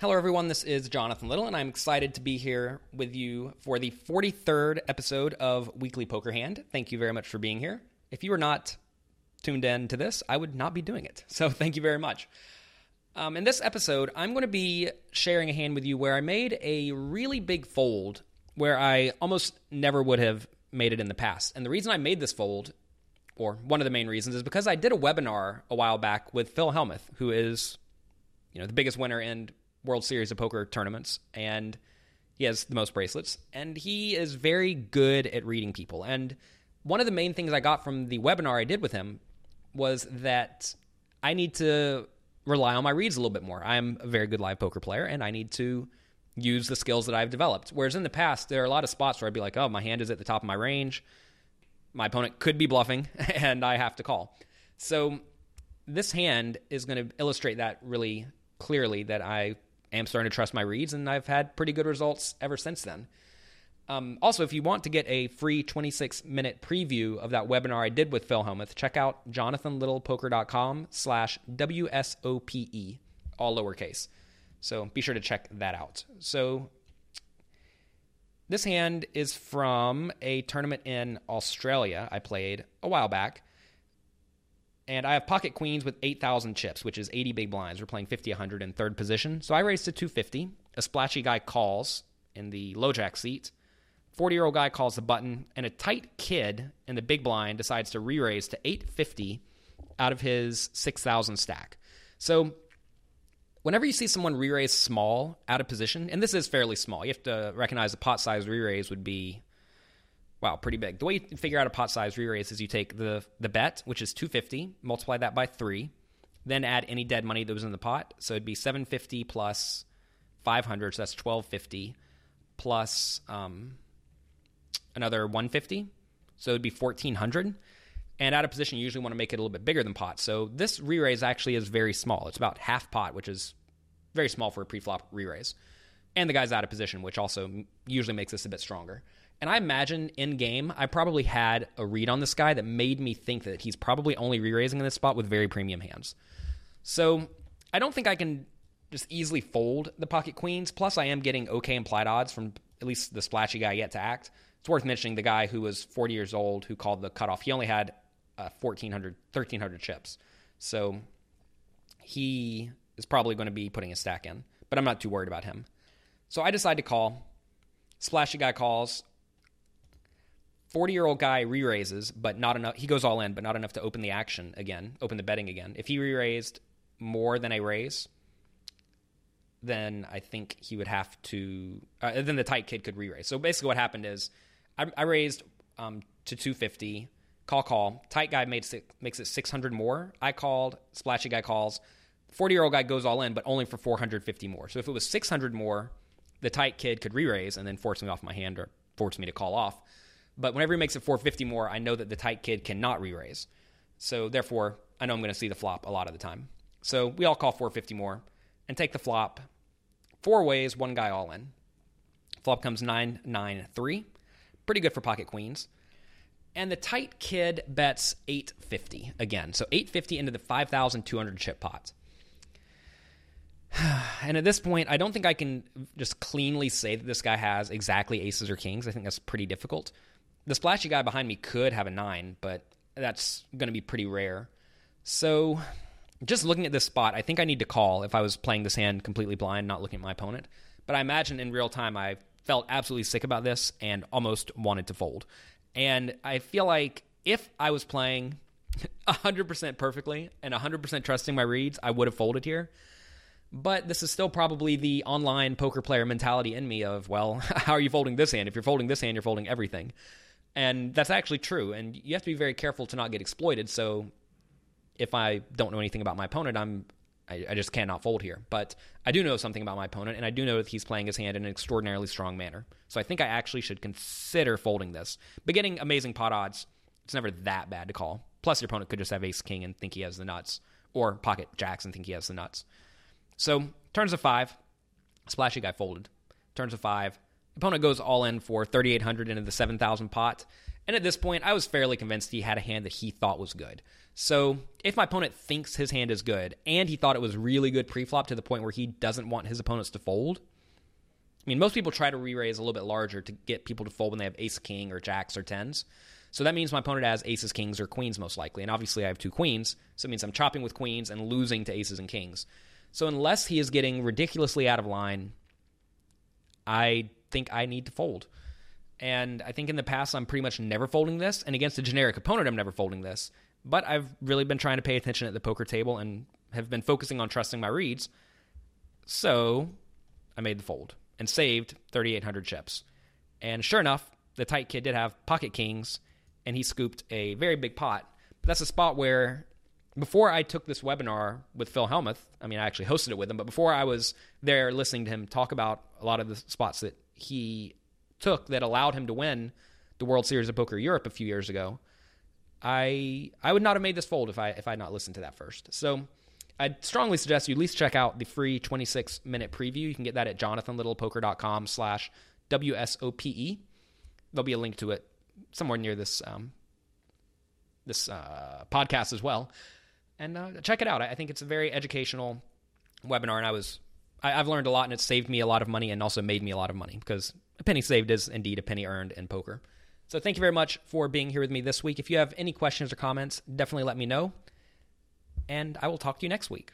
Hello, everyone. This is Jonathan Little, and I'm excited to be here with you for the 43rd episode of Weekly Poker Hand. Thank you very much for being here. If you were not tuned in to this, I would not be doing it. So, thank you very much. Um, in this episode, I'm going to be sharing a hand with you where I made a really big fold where I almost never would have made it in the past. And the reason I made this fold, or one of the main reasons, is because I did a webinar a while back with Phil Hellmuth, who is, you know, the biggest winner in World Series of Poker tournaments, and he has the most bracelets, and he is very good at reading people. And one of the main things I got from the webinar I did with him was that I need to rely on my reads a little bit more. I'm a very good live poker player, and I need to use the skills that I've developed. Whereas in the past, there are a lot of spots where I'd be like, oh, my hand is at the top of my range. My opponent could be bluffing, and I have to call. So this hand is going to illustrate that really clearly that I am starting to trust my reads, and I've had pretty good results ever since then. Um, also, if you want to get a free 26 minute preview of that webinar I did with Phil Hellmuth, check out jonathanlittlepoker.com slash WSOPE, all lowercase. So be sure to check that out. So this hand is from a tournament in Australia I played a while back. And I have pocket queens with 8,000 chips, which is 80 big blinds. We're playing 50, 100 in third position. So I raised to 250. A splashy guy calls in the low jack seat. 40 year old guy calls the button, and a tight kid in the big blind decides to re raise to 850 out of his 6,000 stack. So whenever you see someone re raise small out of position, and this is fairly small, you have to recognize the pot size re raise would be Wow, pretty big. The way you figure out a pot size re-raise is you take the the bet, which is 250, multiply that by 3, then add any dead money that was in the pot. So it'd be 750 plus 500, so that's 1250 plus um, another 150. So it'd be 1400. And out of position, you usually want to make it a little bit bigger than pot. So this re-raise actually is very small. It's about half pot, which is very small for a pre-flop re-raise. And the guy's out of position, which also usually makes this a bit stronger. And I imagine in game, I probably had a read on this guy that made me think that he's probably only re raising in this spot with very premium hands. So I don't think I can just easily fold the pocket queens. Plus, I am getting okay implied odds from at least the splashy guy yet to act. It's worth mentioning the guy who was 40 years old who called the cutoff. He only had uh, 1,400, 1,300 chips. So he is probably going to be putting a stack in, but I'm not too worried about him. So I decide to call. Splashy guy calls. 40 year old guy re raises, but not enough. He goes all in, but not enough to open the action again, open the betting again. If he re raised more than a raise, then I think he would have to. Uh, then the tight kid could re raise. So basically, what happened is I, I raised um, to 250, call, call. Tight guy made six, makes it 600 more. I called, splashy guy calls. 40 year old guy goes all in, but only for 450 more. So if it was 600 more, the tight kid could re raise and then force me off my hand or force me to call off. But whenever he makes it 450 more, I know that the tight kid cannot re raise. So therefore, I know I'm going to see the flop a lot of the time. So we all call 450 more and take the flop four ways, one guy all in. Flop comes 993. Pretty good for pocket queens. And the tight kid bets 850 again. So 850 into the 5,200 chip pot. And at this point, I don't think I can just cleanly say that this guy has exactly aces or kings. I think that's pretty difficult. The splashy guy behind me could have a nine, but that's going to be pretty rare. So, just looking at this spot, I think I need to call if I was playing this hand completely blind, not looking at my opponent. But I imagine in real time, I felt absolutely sick about this and almost wanted to fold. And I feel like if I was playing 100% perfectly and 100% trusting my reads, I would have folded here. But this is still probably the online poker player mentality in me of, well, how are you folding this hand? If you're folding this hand, you're folding everything. And that's actually true. And you have to be very careful to not get exploited. So if I don't know anything about my opponent, I'm I, I, just cannot fold here. But I do know something about my opponent, and I do know that he's playing his hand in an extraordinarily strong manner. So I think I actually should consider folding this. But getting amazing pot odds, it's never that bad to call. Plus, your opponent could just have ace king and think he has the nuts, or pocket jacks and think he has the nuts. So turns of five, splashy guy folded. Turns of five, Opponent goes all in for 3,800 into the 7,000 pot. And at this point, I was fairly convinced he had a hand that he thought was good. So if my opponent thinks his hand is good and he thought it was really good preflop to the point where he doesn't want his opponents to fold, I mean, most people try to re raise a little bit larger to get people to fold when they have ace king or jacks or tens. So that means my opponent has aces, kings, or queens most likely. And obviously, I have two queens. So it means I'm chopping with queens and losing to aces and kings. So unless he is getting ridiculously out of line, I think I need to fold. And I think in the past, I'm pretty much never folding this. And against a generic opponent, I'm never folding this. But I've really been trying to pay attention at the poker table and have been focusing on trusting my reads. So I made the fold and saved 3,800 chips. And sure enough, the tight kid did have pocket kings, and he scooped a very big pot. But that's a spot where, before I took this webinar with Phil Hellmuth, I mean, I actually hosted it with him, but before I was there listening to him talk about a lot of the spots that he took that allowed him to win the World Series of Poker Europe a few years ago, I I would not have made this fold if I if I had not listened to that first. So I'd strongly suggest you at least check out the free 26 minute preview. You can get that at jonathanlittlepoker.com slash WSOPE. There'll be a link to it somewhere near this um, this uh, podcast as well. And uh, check it out. I think it's a very educational webinar, and I was I, I've learned a lot, and it's saved me a lot of money, and also made me a lot of money because a penny saved is indeed a penny earned in poker. So thank you very much for being here with me this week. If you have any questions or comments, definitely let me know and I will talk to you next week.